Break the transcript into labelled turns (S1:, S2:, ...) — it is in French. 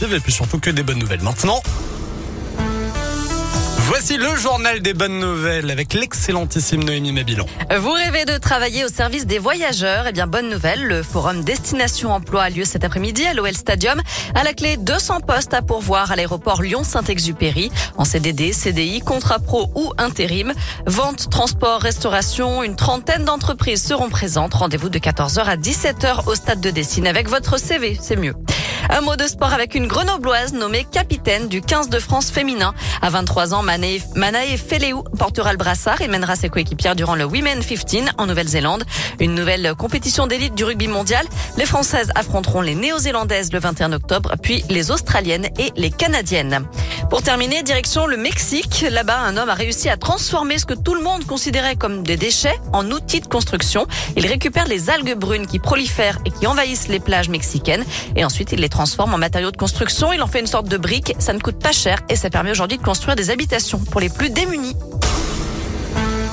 S1: Et puis surtout que des bonnes nouvelles maintenant. Voici le journal des bonnes nouvelles avec l'excellentissime Noémie Mabilon.
S2: Vous rêvez de travailler au service des voyageurs? Eh bien, bonne nouvelle, le forum Destination Emploi a lieu cet après-midi à l'OL Stadium. À la clé, 200 postes à pourvoir à l'aéroport Lyon-Saint-Exupéry en CDD, CDI, contrat pro ou intérim. Vente, transport, restauration, une trentaine d'entreprises seront présentes. Rendez-vous de 14h à 17h au stade de Dessine avec votre CV, c'est mieux. Un mot de sport avec une grenobloise nommée capitaine du 15 de France féminin. À 23 ans, Manae, Manae portera le brassard et mènera ses coéquipières durant le Women 15 en Nouvelle-Zélande. Une nouvelle compétition d'élite du rugby mondial. Les Françaises affronteront les Néo-Zélandaises le 21 octobre, puis les Australiennes et les Canadiennes. Pour terminer, direction le Mexique. Là-bas, un homme a réussi à transformer ce que tout le monde considérait comme des déchets en outils de construction. Il récupère les algues brunes qui prolifèrent et qui envahissent les plages mexicaines et ensuite il les transforme en matériaux de construction. Il en fait une sorte de brique. Ça ne coûte pas cher et ça permet aujourd'hui de construire des habitations pour les plus démunis.